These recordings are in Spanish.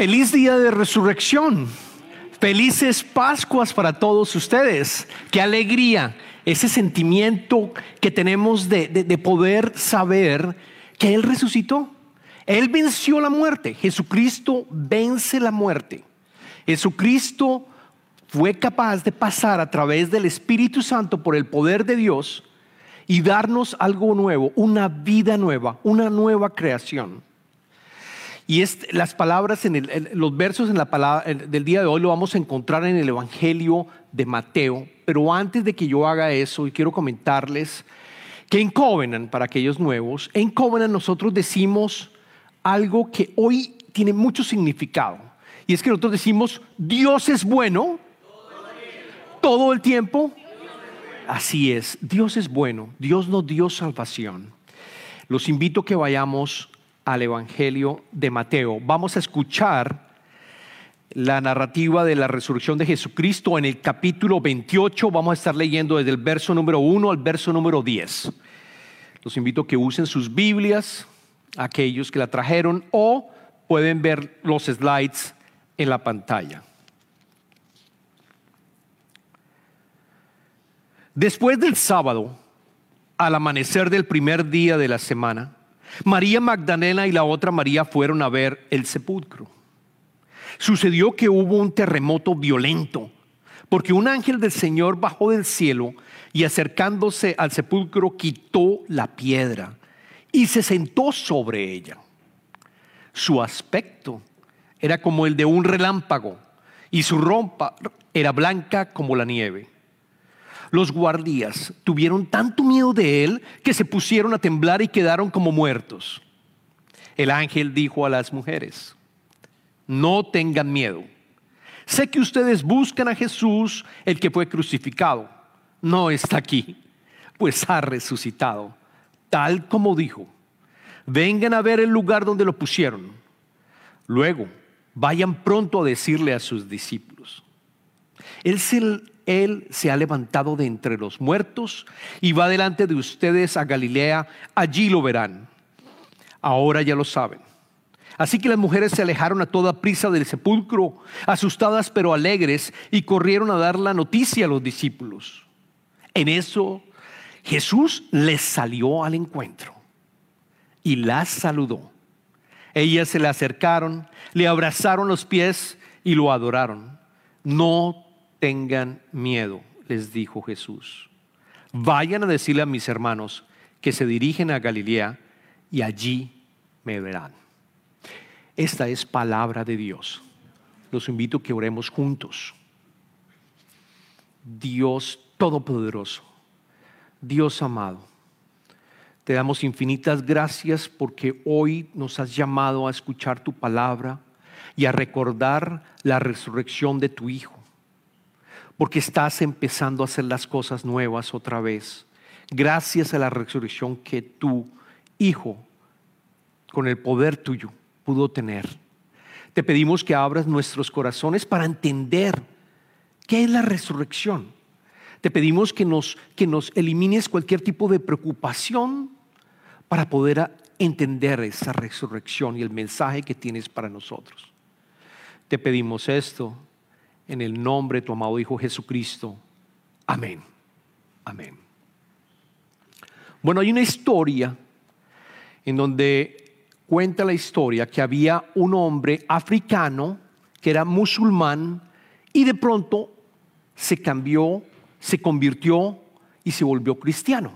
Feliz día de resurrección. Felices Pascuas para todos ustedes. Qué alegría ese sentimiento que tenemos de, de, poder saber que Él resucitó. Él venció la muerte. Jesucristo vence la muerte. Jesucristo fue capaz de pasar a través del Espíritu Santo por el poder de Dios y darnos algo nuevo, una vida nueva, una nueva creación. Y las palabras, en los versos en la palabra, del día de hoy lo vamos a encontrar en el Evangelio de Mateo. Pero antes de que yo haga eso, y quiero comentarles que en Covenant, para aquellos nuevos, en Covenant nosotros decimos algo que hoy tiene mucho significado. Y es que nosotros decimos, Dios es bueno todo el tiempo. Así es, Dios es bueno, Dios nos dio salvación. Los invito a que vayamos al Evangelio de Mateo. Vamos a escuchar la narrativa de la resurrección de Jesucristo en el capítulo 28. Vamos a estar leyendo desde el verso número 1 al verso número 10. Los invito a que usen sus Biblias, aquellos que la trajeron, o pueden ver los slides en la pantalla. Después del sábado, al amanecer del primer día de la semana, María Magdalena y la otra María fueron a ver el sepulcro. Sucedió que hubo un terremoto violento, porque un ángel del Señor bajó del cielo y acercándose al sepulcro quitó la piedra y se sentó sobre ella. Su aspecto era como el de un relámpago y su rompa era blanca como la nieve. Los guardias tuvieron tanto miedo de él que se pusieron a temblar y quedaron como muertos. El ángel dijo a las mujeres, no tengan miedo. Sé que ustedes buscan a Jesús, el que fue crucificado. No está aquí, pues ha resucitado, tal como dijo. Vengan a ver el lugar donde lo pusieron. Luego, vayan pronto a decirle a sus discípulos. Él se, él se ha levantado de entre los muertos y va delante de ustedes a Galilea, allí lo verán. Ahora ya lo saben. Así que las mujeres se alejaron a toda prisa del sepulcro, asustadas pero alegres, y corrieron a dar la noticia a los discípulos. En eso Jesús les salió al encuentro y las saludó. Ellas se le acercaron, le abrazaron los pies y lo adoraron. No tengan miedo, les dijo Jesús. Vayan a decirle a mis hermanos que se dirigen a Galilea y allí me verán. Esta es palabra de Dios. Los invito a que oremos juntos. Dios Todopoderoso, Dios amado, te damos infinitas gracias porque hoy nos has llamado a escuchar tu palabra y a recordar la resurrección de tu Hijo porque estás empezando a hacer las cosas nuevas otra vez. Gracias a la resurrección que tu Hijo, con el poder tuyo, pudo tener. Te pedimos que abras nuestros corazones para entender qué es la resurrección. Te pedimos que nos, que nos elimines cualquier tipo de preocupación para poder entender esa resurrección y el mensaje que tienes para nosotros. Te pedimos esto en el nombre de tu amado Hijo Jesucristo. Amén. Amén. Bueno, hay una historia en donde cuenta la historia que había un hombre africano que era musulmán y de pronto se cambió, se convirtió y se volvió cristiano.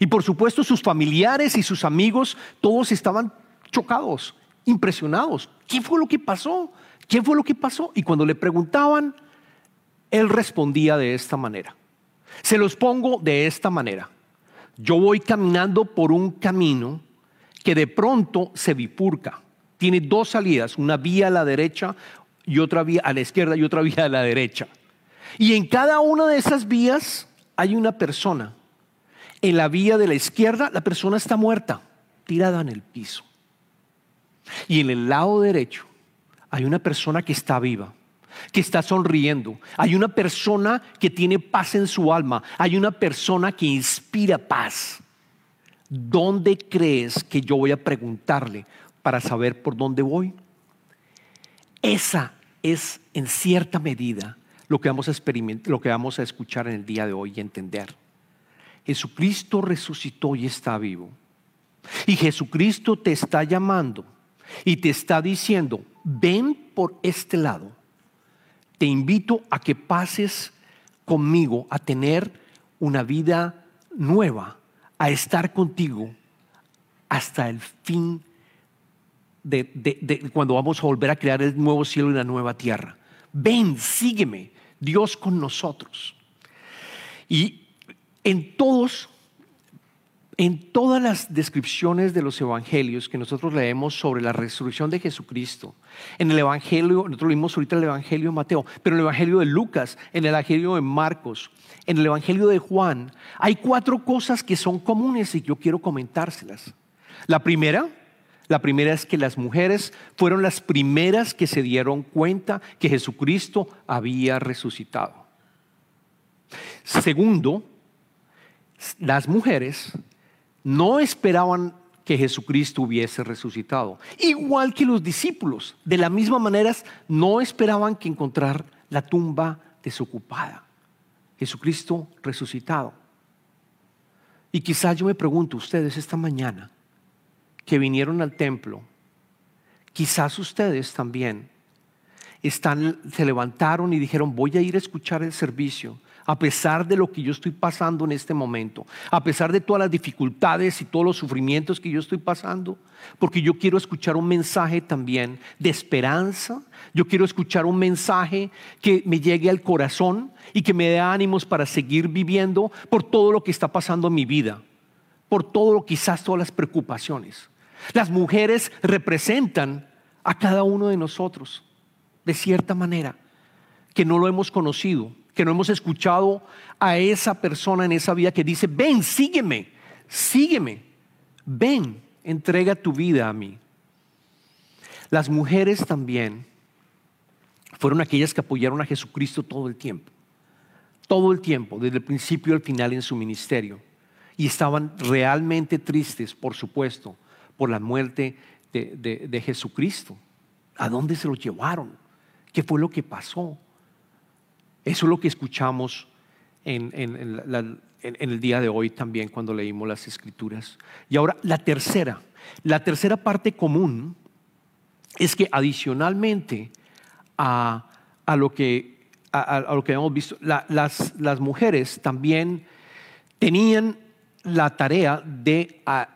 Y por supuesto sus familiares y sus amigos, todos estaban chocados, impresionados. ¿Qué fue lo que pasó? ¿Qué fue lo que pasó? Y cuando le preguntaban, él respondía de esta manera. Se los pongo de esta manera. Yo voy caminando por un camino que de pronto se bifurca. Tiene dos salidas, una vía a la derecha y otra vía a la izquierda y otra vía a la derecha. Y en cada una de esas vías hay una persona. En la vía de la izquierda la persona está muerta, tirada en el piso. Y en el lado derecho hay una persona que está viva, que está sonriendo. Hay una persona que tiene paz en su alma. Hay una persona que inspira paz. ¿Dónde crees que yo voy a preguntarle para saber por dónde voy? Esa es en cierta medida lo que vamos a lo que vamos a escuchar en el día de hoy y entender. Jesucristo resucitó y está vivo. Y Jesucristo te está llamando y te está diciendo, ven por este lado. Te invito a que pases conmigo a tener una vida nueva, a estar contigo hasta el fin de, cuando vamos a volver a crear el nuevo cielo y la nueva tierra. Ven, sígueme, Dios con nosotros. Y en todos, en todas las descripciones de los evangelios que nosotros leemos sobre la resurrección de Jesucristo, en el evangelio, nosotros leímos ahorita el evangelio de Mateo, pero en el evangelio de Lucas, en el evangelio de Marcos, en el evangelio de Juan, hay cuatro cosas que son comunes y yo quiero comentárselas. La primera, la primera es que las mujeres fueron las primeras que se dieron cuenta que Jesucristo había resucitado. Segundo, las mujeres no esperaban que Jesucristo hubiese resucitado, igual que los discípulos, de la misma manera no esperaban que encontrar la tumba desocupada. Jesucristo resucitado. Y quizás yo me pregunto, ustedes esta mañana, que vinieron al templo, quizás ustedes también están, se levantaron y dijeron, voy a ir a escuchar el servicio, a pesar de lo que yo estoy pasando en este momento, a pesar de todas las dificultades y todos los sufrimientos que yo estoy pasando, porque yo quiero escuchar un mensaje también de esperanza, yo quiero escuchar un mensaje que me llegue al corazón y que me dé ánimos para seguir viviendo por todo lo que está pasando en mi vida, por todo lo quizás todas las preocupaciones. Las mujeres representan a cada uno de nosotros, de cierta manera, que no lo hemos conocido, que no hemos escuchado a esa persona en esa vida que dice, ven, sígueme, sígueme, ven, entrega tu vida a mí. Las mujeres también fueron aquellas que apoyaron a Jesucristo todo el tiempo, todo el tiempo, desde el principio al final en su ministerio. Y estaban realmente tristes, por supuesto, por la muerte de, Jesucristo. ¿A dónde se lo llevaron? ¿Qué fue lo que pasó? Eso es lo que escuchamos en, el día de hoy también cuando leímos las escrituras. Y ahora la tercera, la tercera parte común es que adicionalmente a, lo, que, a, lo que hemos visto, las, las, mujeres también tenían la tarea de a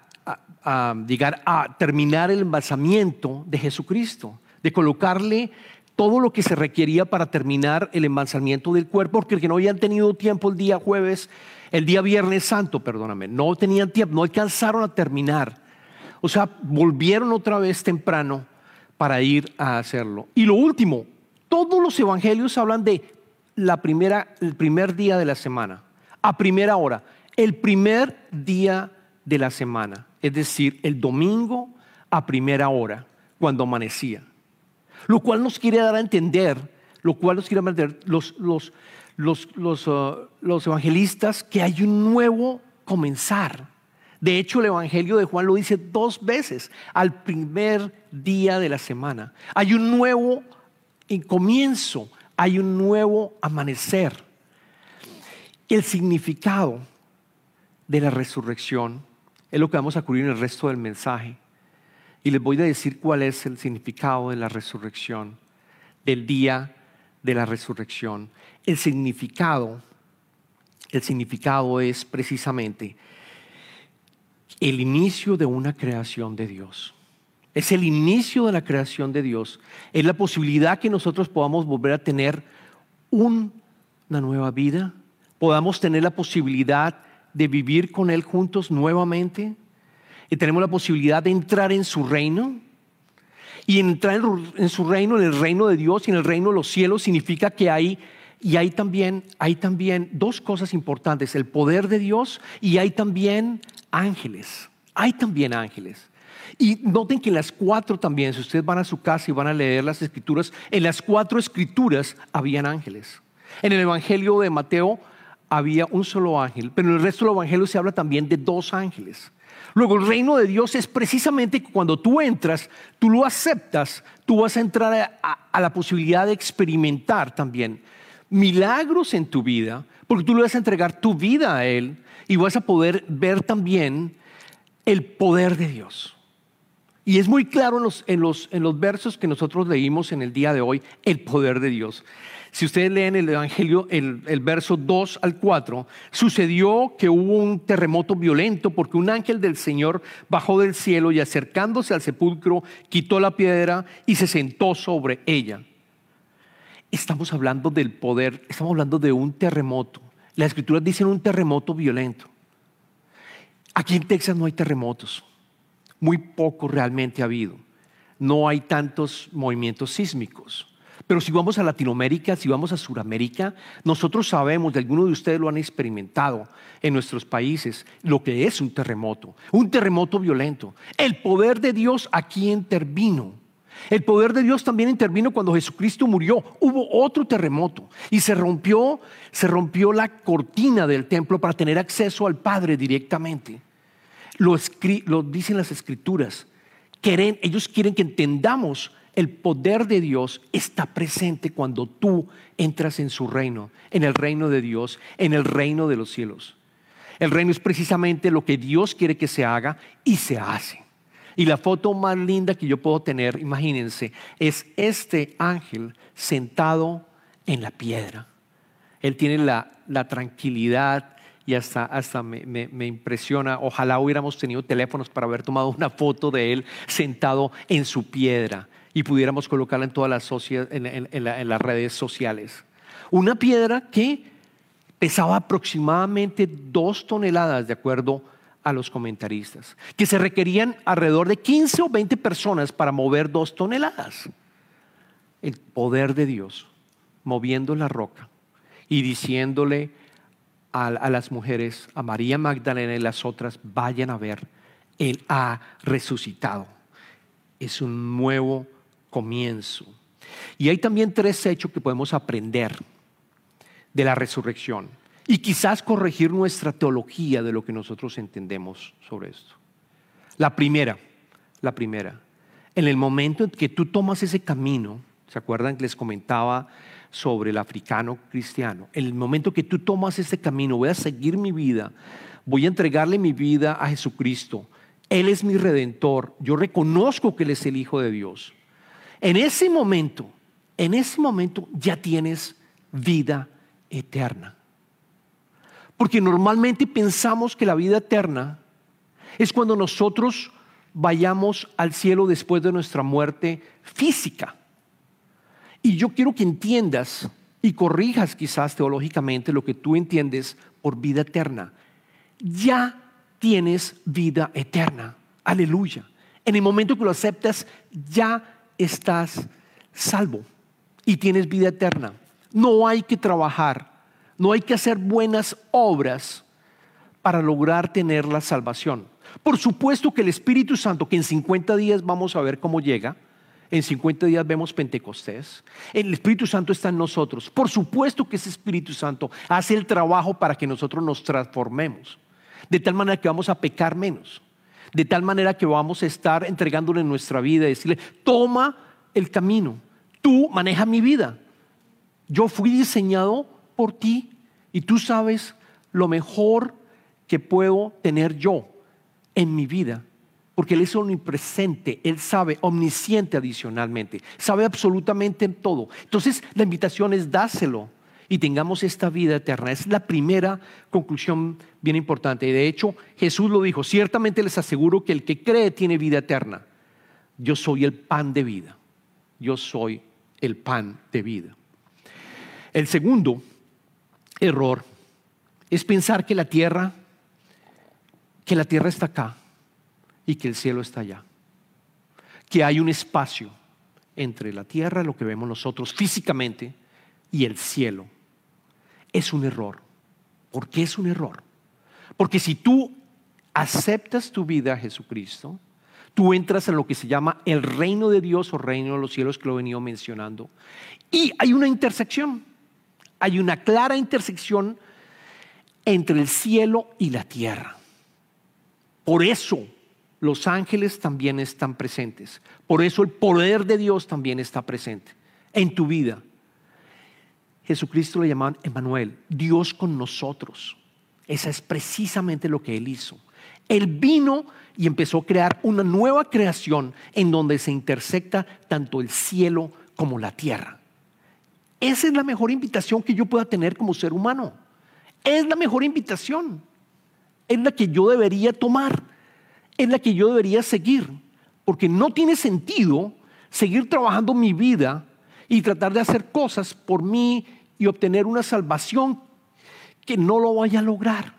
llegar a terminar el embalsamiento de Jesucristo, de colocarle todo lo que se requería para terminar el embalsamiento del cuerpo, porque no habían tenido tiempo el día jueves, el día viernes santo, perdóname, no tenían tiempo, no alcanzaron a terminar. O sea, volvieron otra vez temprano para ir a hacerlo. Y lo último, todos los evangelios hablan de la primera, el primer día de la semana, a primera hora, el primer día de la semana es decir, el domingo a primera hora, cuando amanecía. Lo cual nos quiere dar a entender, lo cual nos quiere entender los, los, los, uh, los evangelistas que hay un nuevo comenzar. De hecho, el Evangelio de Juan lo dice dos veces, al primer día de la semana. Hay un nuevo comienzo, hay un nuevo amanecer. El significado de la resurrección es lo que vamos a cubrir en el resto del mensaje. Y les voy a decir cuál es el significado de la resurrección, del día de la resurrección. El significado, el significado es precisamente el inicio de una creación de Dios. Es el inicio de la creación de Dios. Es la posibilidad que nosotros podamos volver a tener una nueva vida, podamos tener la posibilidad de vivir con Él juntos nuevamente y tenemos la posibilidad de entrar en su reino. Y entrar en su reino, en el reino de Dios y en el reino de los cielos, significa que hay, y hay también, hay también dos cosas importantes, el poder de Dios y hay también ángeles. Hay también ángeles. Y noten que en las cuatro también, si ustedes van a su casa y van a leer las escrituras, en las cuatro escrituras habían ángeles. En el Evangelio de Mateo había un solo ángel, pero en el resto del Evangelio se habla también de dos ángeles. Luego el reino de Dios es precisamente cuando tú entras, tú lo aceptas, tú vas a entrar a, la posibilidad de experimentar también milagros en tu vida, porque tú le vas a entregar tu vida a Él y vas a poder ver también el poder de Dios. Y es muy claro en los, en los, en los versos que nosotros leímos en el día de hoy, el poder de Dios. Si ustedes leen el Evangelio, el, el, verso 2 al 4, sucedió que hubo un terremoto violento porque un ángel del Señor bajó del cielo y acercándose al sepulcro, quitó la piedra y se sentó sobre ella. Estamos hablando del poder, estamos hablando de un terremoto. Las escrituras dicen un terremoto violento. Aquí en Texas no hay terremotos muy poco realmente ha habido. No hay tantos movimientos sísmicos. Pero si vamos a Latinoamérica, si vamos a Sudamérica, nosotros sabemos, de algunos de ustedes lo han experimentado en nuestros países, lo que es un terremoto, un terremoto violento. El poder de Dios aquí intervino. El poder de Dios también intervino cuando Jesucristo murió. Hubo otro terremoto y se rompió, se rompió la cortina del templo para tener acceso al Padre directamente lo, dicen las escrituras. ellos quieren que entendamos el poder de Dios está presente cuando tú entras en su reino, en el reino de Dios, en el reino de los cielos. El reino es precisamente lo que Dios quiere que se haga y se hace. Y la foto más linda que yo puedo tener, imagínense, es este ángel sentado en la piedra. Él tiene la, la tranquilidad, y hasta, hasta me, impresiona. Ojalá hubiéramos tenido teléfonos para haber tomado una foto de él sentado en su piedra y pudiéramos colocarla en todas las, redes sociales. Una piedra que pesaba aproximadamente dos toneladas, de acuerdo a los comentaristas, que se requerían alrededor de 15 o 20 personas para mover dos toneladas. El poder de Dios moviendo la roca y diciéndole a, las mujeres, a María Magdalena y las otras, vayan a ver, Él ha resucitado. Es un nuevo comienzo. Y hay también tres hechos que podemos aprender de la resurrección y quizás corregir nuestra teología de lo que nosotros entendemos sobre esto. La primera, la primera, en el momento en que tú tomas ese camino, ¿se acuerdan que les comentaba sobre el africano cristiano. En el momento que tú tomas ese camino, voy a seguir mi vida, voy a entregarle mi vida a Jesucristo. Él es mi redentor. Yo reconozco que Él es el Hijo de Dios. En ese momento, en ese momento ya tienes vida eterna. Porque normalmente pensamos que la vida eterna es cuando nosotros vayamos al cielo después de nuestra muerte física. Y yo quiero que entiendas y corrijas quizás teológicamente lo que tú entiendes por vida eterna. Ya tienes vida eterna. Aleluya. En el momento que lo aceptas, ya estás salvo y tienes vida eterna. No hay que trabajar, no hay que hacer buenas obras para lograr tener la salvación. Por supuesto que el Espíritu Santo, que en 50 días vamos a ver cómo llega, en 50 días vemos Pentecostés. El Espíritu Santo está en nosotros. Por supuesto que ese Espíritu Santo hace el trabajo para que nosotros nos transformemos. De tal manera que vamos a pecar menos. De tal manera que vamos a estar entregándole nuestra vida y decirle, toma el camino. Tú maneja mi vida. Yo fui diseñado por ti y tú sabes lo mejor que puedo tener yo en mi vida porque Él es omnipresente, Él sabe, omnisciente adicionalmente, sabe absolutamente en todo. Entonces la invitación es dáselo y tengamos esta vida eterna. Es la primera conclusión bien importante. Y de hecho Jesús lo dijo, ciertamente les aseguro que el que cree tiene vida eterna. Yo soy el pan de vida. Yo soy el pan de vida. El segundo error es pensar que la tierra, que la tierra está acá y que el cielo está allá. Que hay un espacio entre la tierra, lo que vemos nosotros físicamente, y el cielo. Es un error. ¿Por qué es un error? Porque si tú aceptas tu vida a Jesucristo, tú entras en lo que se llama el reino de Dios o reino de los cielos que lo he venido mencionando. Y hay una intersección, hay una clara intersección entre el cielo y la tierra. Por eso los ángeles también están presentes. Por eso el poder de Dios también está presente en tu vida. Jesucristo le llamaban Emanuel, Dios con nosotros. Esa es precisamente lo que Él hizo. Él vino y empezó a crear una nueva creación en donde se intersecta tanto el cielo como la tierra. Esa es la mejor invitación que yo pueda tener como ser humano. Es la mejor invitación. Es la que yo debería tomar. Es la que yo debería seguir. Porque no tiene sentido seguir trabajando mi vida y tratar de hacer cosas por mí y obtener una salvación que no lo vaya a lograr.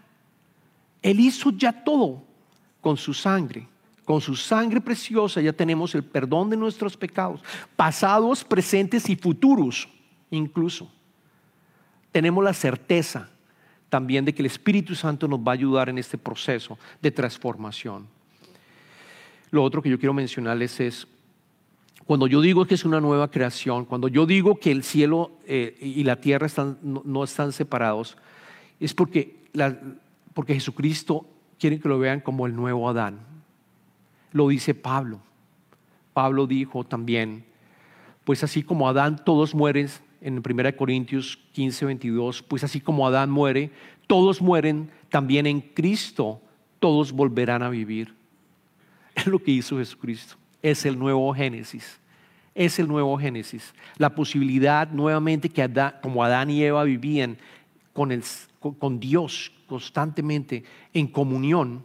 Él hizo ya todo con su sangre. Con su sangre preciosa ya tenemos el perdón de nuestros pecados, pasados, presentes y futuros incluso. Tenemos la certeza también de que el Espíritu Santo nos va a ayudar en este proceso de transformación. Lo otro que yo quiero mencionarles es, cuando yo digo que es una nueva creación, cuando yo digo que el cielo eh, y la tierra no, están separados, es porque, Jesucristo quiere que lo vean como el nuevo Adán. Lo dice Pablo. Pablo dijo también, pues así como Adán todos mueren, en 1 Corintios 15, 22, pues así como Adán muere, todos mueren, también en Cristo todos volverán a vivir. Es lo que hizo Jesucristo. Es el nuevo Génesis. Es el nuevo Génesis. La posibilidad nuevamente que Adán, como Adán y Eva vivían con, el, con Dios constantemente en comunión,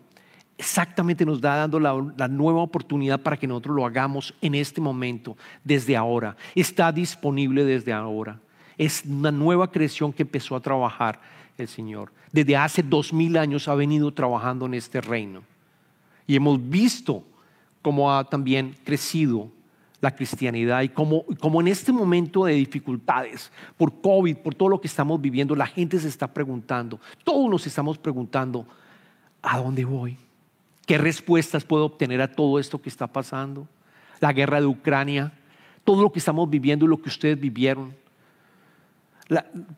exactamente nos da dando la, nueva oportunidad para que nosotros lo hagamos en este momento, desde ahora. Está disponible desde ahora. Es una nueva creación que empezó a trabajar el Señor. Desde hace dos mil años ha venido trabajando en este reino. Y hemos visto cómo ha también crecido la cristianidad y cómo, cómo, en este momento de dificultades, por COVID, por todo lo que estamos viviendo, la gente se está preguntando, todos nos estamos preguntando, ¿a dónde voy? ¿Qué respuestas puedo obtener a todo esto que está pasando? La guerra de Ucrania, todo lo que estamos viviendo y lo que ustedes vivieron,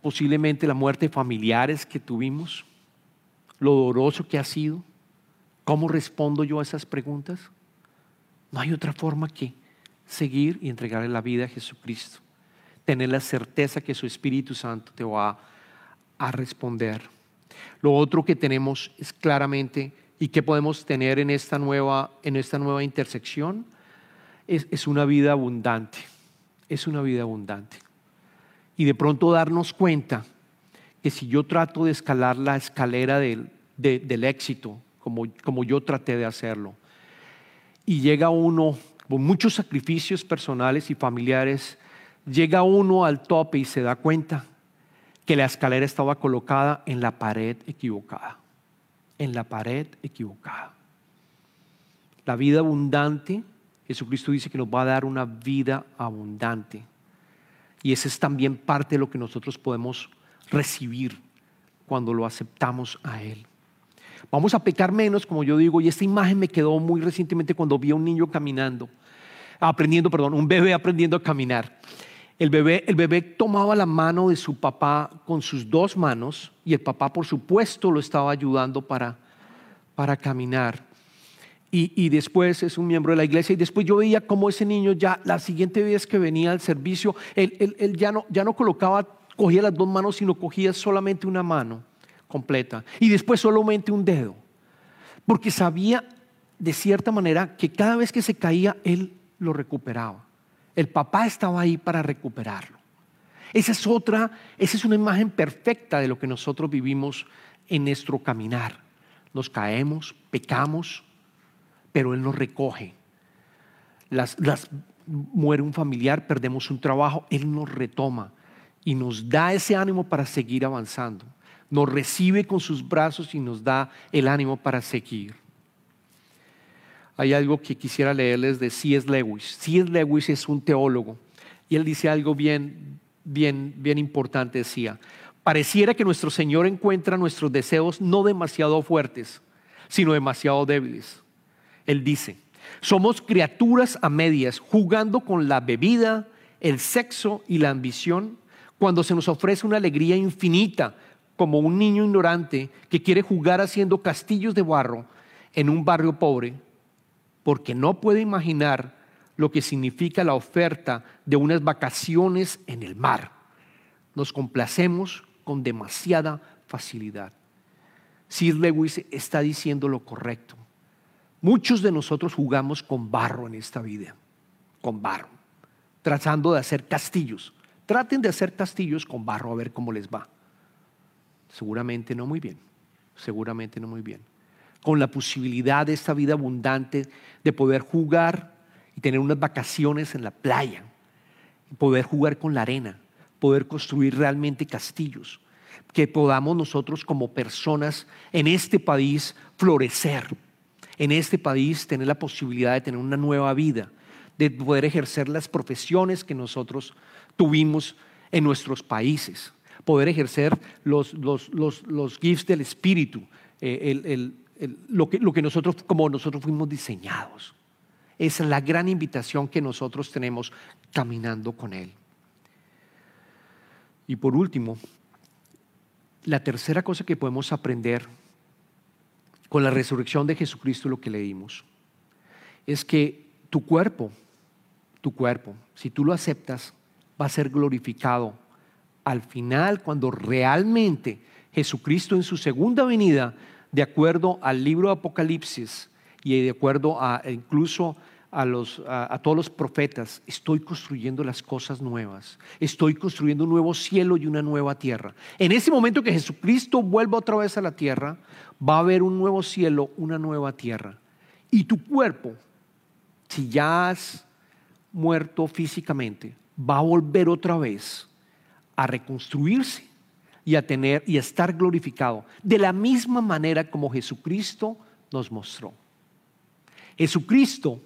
posiblemente la muerte de familiares que tuvimos, lo doloroso que ha sido. ¿Cómo respondo yo a esas preguntas? No hay otra forma que seguir y entregarle la vida a Jesucristo. Tener la certeza que su Espíritu Santo te va a responder. Lo otro que tenemos es claramente y qué podemos tener en esta nueva, en esta nueva intersección es, es una vida abundante. Es una vida abundante. Y de pronto darnos cuenta que si yo trato de escalar la escalera del, del éxito, como, como yo traté de hacerlo, y llega uno con muchos sacrificios personales y familiares, llega uno al tope y se da cuenta que la escalera estaba colocada en la pared equivocada en la pared equivocada. La vida abundante, Jesucristo dice que nos va a dar una vida abundante. Y esa es también parte de lo que nosotros podemos recibir cuando lo aceptamos a Él. Vamos a pecar menos, como yo digo, y esta imagen me quedó muy recientemente cuando vi a un niño caminando, aprendiendo, perdón, un bebé aprendiendo a caminar. El bebé, el bebé tomaba la mano de su papá con sus dos manos y el papá, por supuesto, lo estaba ayudando para, para caminar. Y, después es un miembro de la iglesia. Y después yo veía cómo ese niño ya, la siguiente vez que venía al servicio, él, él, ya, no, ya no colocaba, cogía las dos manos, sino cogía solamente una mano completa. Y después solamente un dedo. Porque sabía de cierta manera que cada vez que se caía, él lo recuperaba. El papá estaba ahí para recuperarlo. Esa es otra, esa es una imagen perfecta de lo que nosotros vivimos en nuestro caminar. Nos caemos, pecamos, pero Él nos recoge. Las, muere un familiar, perdemos un trabajo, Él nos retoma y nos da ese ánimo para seguir avanzando. Nos recibe con sus brazos y nos da el ánimo para seguir hay algo que quisiera leerles de C.S. Lewis. C.S. Lewis es un teólogo y él dice algo bien, bien, bien importante. Decía, pareciera que nuestro Señor encuentra nuestros deseos no demasiado fuertes, sino demasiado débiles. Él dice, somos criaturas a medias, jugando con la bebida, el sexo y la ambición, cuando se nos ofrece una alegría infinita, como un niño ignorante que quiere jugar haciendo castillos de barro en un barrio pobre porque no puede imaginar lo que significa la oferta de unas vacaciones en el mar. Nos complacemos con demasiada facilidad. Sir Lewis está diciendo lo correcto. Muchos de nosotros jugamos con barro en esta vida, con barro, tratando de hacer castillos. Traten de hacer castillos con barro a ver cómo les va. Seguramente no muy bien, seguramente no muy bien. Con la posibilidad de esta vida abundante de poder jugar y tener unas vacaciones en la playa, poder jugar con la arena, poder construir realmente castillos, que podamos nosotros como personas en este país florecer, en este país tener la posibilidad de tener una nueva vida, de poder ejercer las profesiones que nosotros tuvimos en nuestros países, poder ejercer los, los, gifts del Espíritu, eh, lo, que, lo que nosotros, como nosotros fuimos diseñados. Esa es la gran invitación que nosotros tenemos caminando con Él. Y por último, la tercera cosa que podemos aprender con la resurrección de Jesucristo, lo que leímos, es que tu cuerpo, tu cuerpo, si tú lo aceptas, va a ser glorificado al final cuando realmente Jesucristo en su segunda venida, de acuerdo al libro de Apocalipsis y de acuerdo a incluso a, a, todos los profetas, estoy construyendo las cosas nuevas, estoy construyendo un nuevo cielo y una nueva tierra. En ese momento que Jesucristo vuelva otra vez a la tierra, va a haber un nuevo cielo, una nueva tierra. Y tu cuerpo, si ya has muerto físicamente, va a volver otra vez a reconstruirse y a tener y a estar glorificado de la misma manera como Jesucristo nos mostró. Jesucristo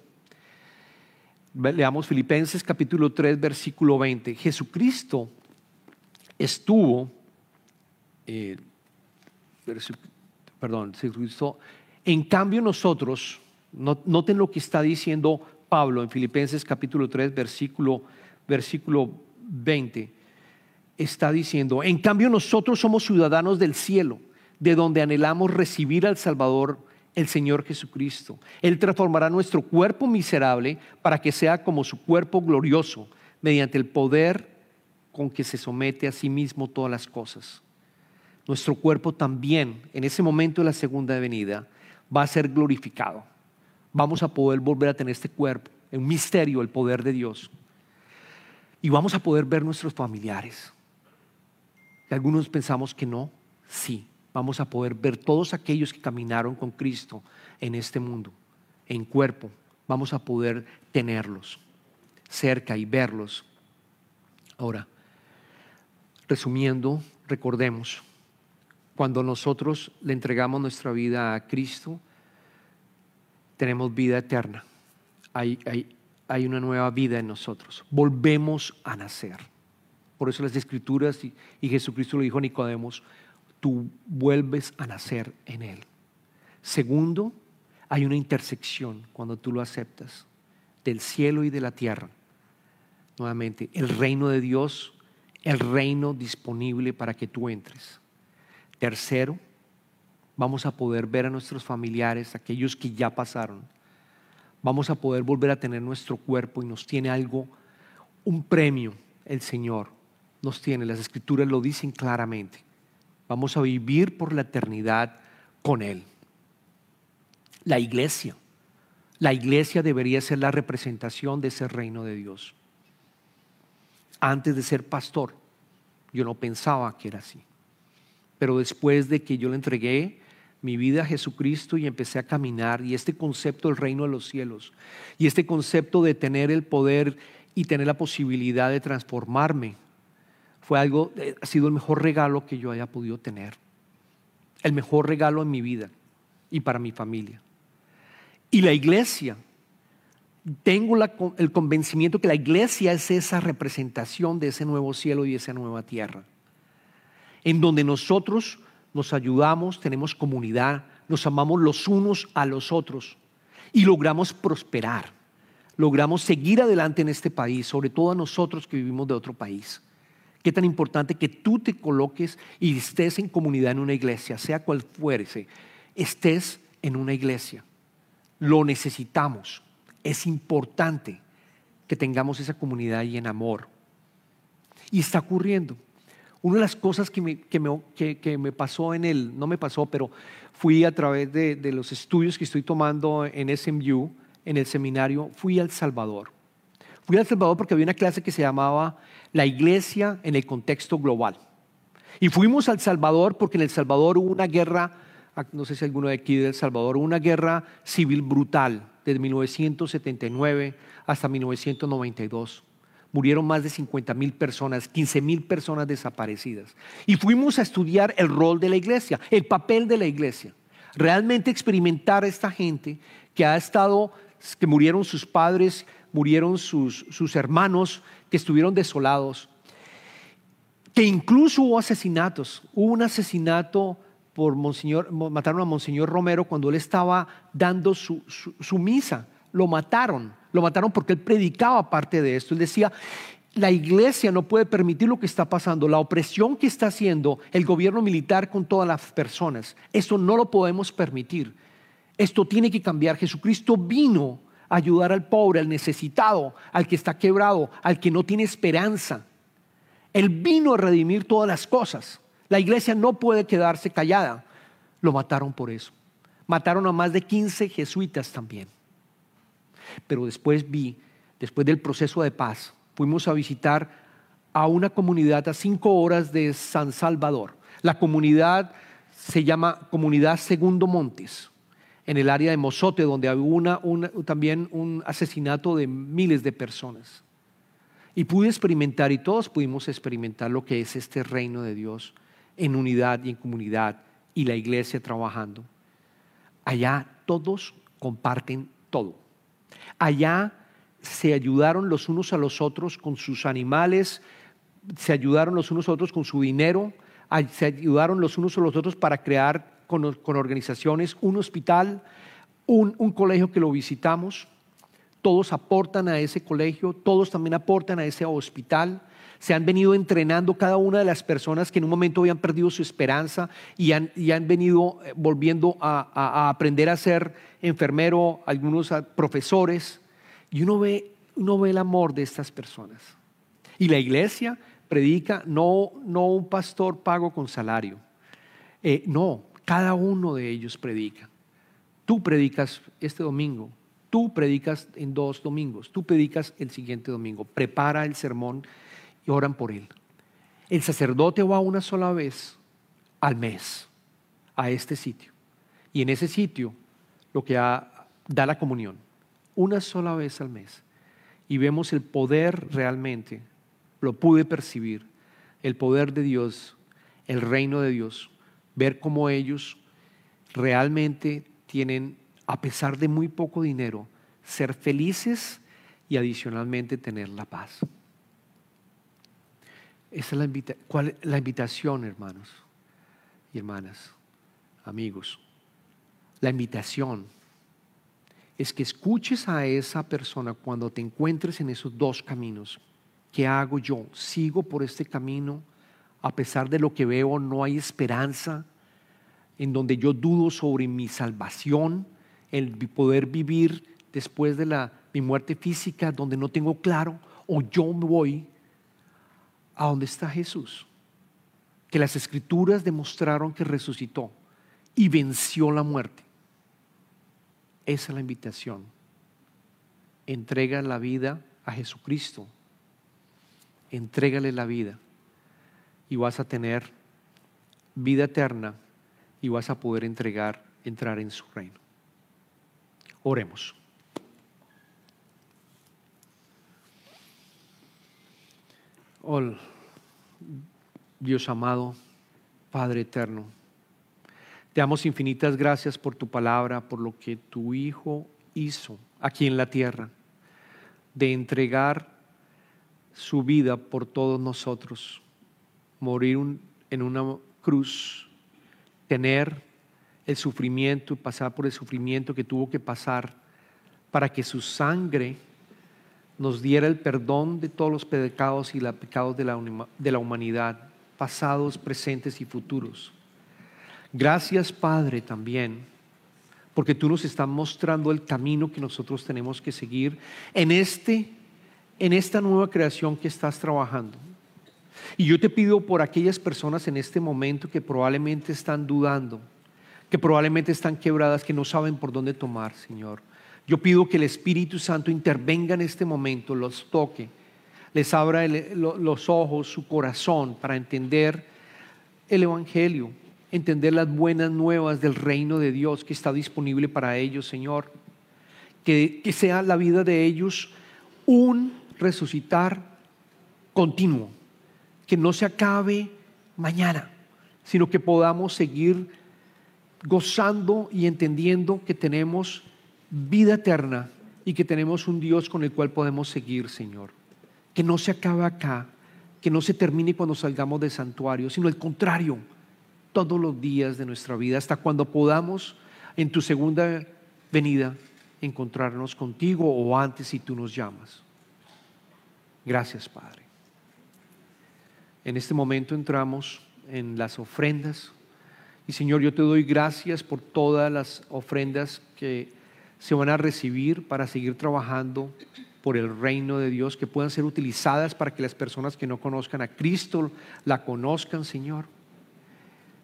Leamos Filipenses capítulo 3, versículo 20. Jesucristo estuvo, eh, perdón, Jesucristo, en cambio nosotros, noten lo que está diciendo Pablo en Filipenses capítulo 3, versículo, versículo 20. Está diciendo, en cambio nosotros somos ciudadanos del cielo, de donde anhelamos recibir al Salvador el Señor Jesucristo. Él transformará nuestro cuerpo miserable para que sea como su cuerpo glorioso, mediante el poder con que se somete a sí mismo todas las cosas. Nuestro cuerpo también, en ese momento de la segunda venida, va a ser glorificado. Vamos a poder volver a tener este cuerpo, un misterio, el poder de Dios. Y vamos a poder ver nuestros familiares. Algunos pensamos que no, sí vamos a poder ver todos aquellos que caminaron con Cristo en este mundo, en cuerpo, vamos a poder tenerlos cerca y verlos. Ahora, resumiendo, recordemos, cuando nosotros le entregamos nuestra vida a Cristo, tenemos vida eterna. Hay, hay, una nueva vida en nosotros. Volvemos a nacer. Por eso las escrituras y, Jesucristo lo dijo a Nicodemos, tú vuelves a nacer en Él. Segundo, hay una intersección cuando tú lo aceptas del cielo y de la tierra. Nuevamente, el reino de Dios, el reino disponible para que tú entres. Tercero, vamos a poder ver a nuestros familiares, aquellos que ya pasaron. Vamos a poder volver a tener nuestro cuerpo y nos tiene algo, un premio, el Señor nos tiene. Las escrituras lo dicen claramente. Vamos a vivir por la eternidad con Él. La iglesia. La iglesia debería ser la representación de ese reino de Dios. Antes de ser pastor, yo no pensaba que era así. Pero después de que yo le entregué mi vida a Jesucristo y empecé a caminar, y este concepto del reino de los cielos, y este concepto de tener el poder y tener la posibilidad de transformarme fue algo, eh, ha sido el mejor regalo que yo haya podido tener. El mejor regalo en mi vida y para mi familia. Y la iglesia, tengo el convencimiento que la iglesia es esa representación de ese nuevo cielo y esa nueva tierra, en donde nosotros nos ayudamos, tenemos comunidad, nos amamos los unos a los otros y logramos prosperar, logramos seguir adelante en este país, sobre todo a nosotros que vivimos de otro país. Qué tan importante que tú te coloques y estés en comunidad en una iglesia, sea cual fuere, estés en una iglesia. Lo necesitamos. Es importante que tengamos esa comunidad y en amor. Y está ocurriendo. Una de las cosas que me, que me, pasó en el, no me pasó, pero fui a través de, los estudios que estoy tomando en SMU, en el seminario, fui al Salvador. Fui a El Salvador porque había una clase que se llamaba La iglesia en el contexto global. Y fuimos al Salvador porque en El Salvador hubo una guerra, no sé si alguno de aquí de El Salvador, una guerra civil brutal desde 1979 hasta 1992. Murieron más de 50 mil personas, 15 mil personas desaparecidas. Y fuimos a estudiar el rol de la iglesia, el papel de la iglesia. Realmente experimentar a esta gente que ha estado, que murieron sus padres, murieron sus, sus hermanos que estuvieron desolados, que incluso hubo asesinatos. Hubo un asesinato por Monseñor, mataron a Monseñor Romero cuando él estaba dando su, su, misa. Lo mataron, lo mataron porque él predicaba parte de esto. Él decía, la iglesia no puede permitir lo que está pasando, la opresión que está haciendo el gobierno militar con todas las personas. Esto no lo podemos permitir. Esto tiene que cambiar. Jesucristo vino ayudar al pobre, al necesitado, al que está quebrado, al que no tiene esperanza. Él vino a redimir todas las cosas. La iglesia no puede quedarse callada. Lo mataron por eso. Mataron a más de 15 jesuitas también. Pero después vi, después del proceso de paz, fuimos a visitar a una comunidad a cinco horas de San Salvador. La comunidad se llama Comunidad Segundo Montes en el área de Mozote, donde había también un asesinato de miles de personas. Y pude experimentar, y todos pudimos experimentar lo que es este reino de Dios en unidad y en comunidad, y la iglesia trabajando. Allá todos comparten todo. Allá se ayudaron los unos a los otros con sus animales, se ayudaron los unos a otros con su dinero, se ayudaron los unos a los otros para crear con, organizaciones, un hospital, un, colegio que lo visitamos, todos aportan a ese colegio, todos también aportan a ese hospital. Se han venido entrenando cada una de las personas que en un momento habían perdido su esperanza y han, venido eh, volviendo a, aprender a ser enfermero, algunos profesores. Y uno ve, uno ve el amor de estas personas. Y la iglesia predica no, no un pastor pago con salario. Eh, no, cada uno de ellos predica. Tú predicas este domingo, tú predicas en dos domingos, tú predicas el siguiente domingo. Prepara el sermón y oran por él. El sacerdote va una sola vez al mes a este sitio. Y en ese sitio lo que da la comunión, una sola vez al mes. Y vemos el poder realmente, lo pude percibir, el poder de Dios, el reino de Dios ver cómo ellos realmente tienen, a pesar de muy poco dinero, ser felices y adicionalmente tener la paz. Esa es la, la invitación, hermanos y hermanas, amigos. La invitación es que escuches a esa persona cuando te encuentres en esos dos caminos. ¿Qué hago yo? ¿Sigo por este camino? A pesar de lo que veo, no hay esperanza, en donde yo dudo sobre mi salvación, el poder vivir después de la, mi muerte física, donde no tengo claro, o yo me voy a donde está Jesús, que las escrituras demostraron que resucitó y venció la muerte. Esa es la invitación. Entrega la vida a Jesucristo. Entrégale la vida y vas a tener vida eterna y vas a poder entregar, entrar en su reino. Oremos. Oh, Dios amado, Padre eterno, te damos infinitas gracias por tu palabra, por lo que tu Hijo hizo aquí en la tierra, de entregar su vida por todos nosotros morir en una cruz, tener el sufrimiento pasar por el sufrimiento que tuvo que pasar para que su sangre nos diera el perdón de todos los pecados y los pecados de la, de la humanidad, pasados, presentes y futuros. Gracias, Padre, también porque tú nos estás mostrando el camino que nosotros tenemos que seguir en, este, en esta nueva creación que estás trabajando. Y yo te pido por aquellas personas en este momento que probablemente están dudando, que probablemente están quebradas, que no saben por dónde tomar, Señor. Yo pido que el Espíritu Santo intervenga en este momento, los toque, les abra los ojos, su corazón para entender el Evangelio, entender las buenas nuevas del reino de Dios que está disponible para ellos, Señor. Que, sea la vida de ellos un resucitar continuo, que no se acabe mañana, sino que podamos seguir gozando y entendiendo que tenemos vida eterna y que tenemos un Dios con el cual podemos seguir, Señor. Que no se acabe acá, que no se termine cuando salgamos del santuario, sino el contrario, todos los días de nuestra vida, hasta cuando podamos en tu segunda venida encontrarnos contigo o antes si tú nos llamas. Gracias, Padre. En este momento entramos en las ofrendas. Y Señor, yo te doy gracias por todas las ofrendas que se van a recibir para seguir trabajando por el reino de Dios, que puedan ser utilizadas para que las personas que no conozcan a Cristo la conozcan, Señor.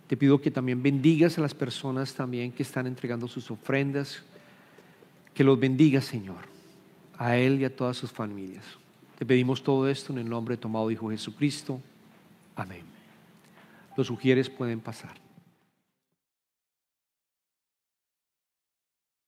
Te pido que también bendigas a las personas también que están entregando sus ofrendas, que los bendiga, Señor, a Él y a todas sus familias. Te pedimos todo esto en el nombre de tu amado Hijo Jesucristo. Amén. Los sugieres pueden pasar.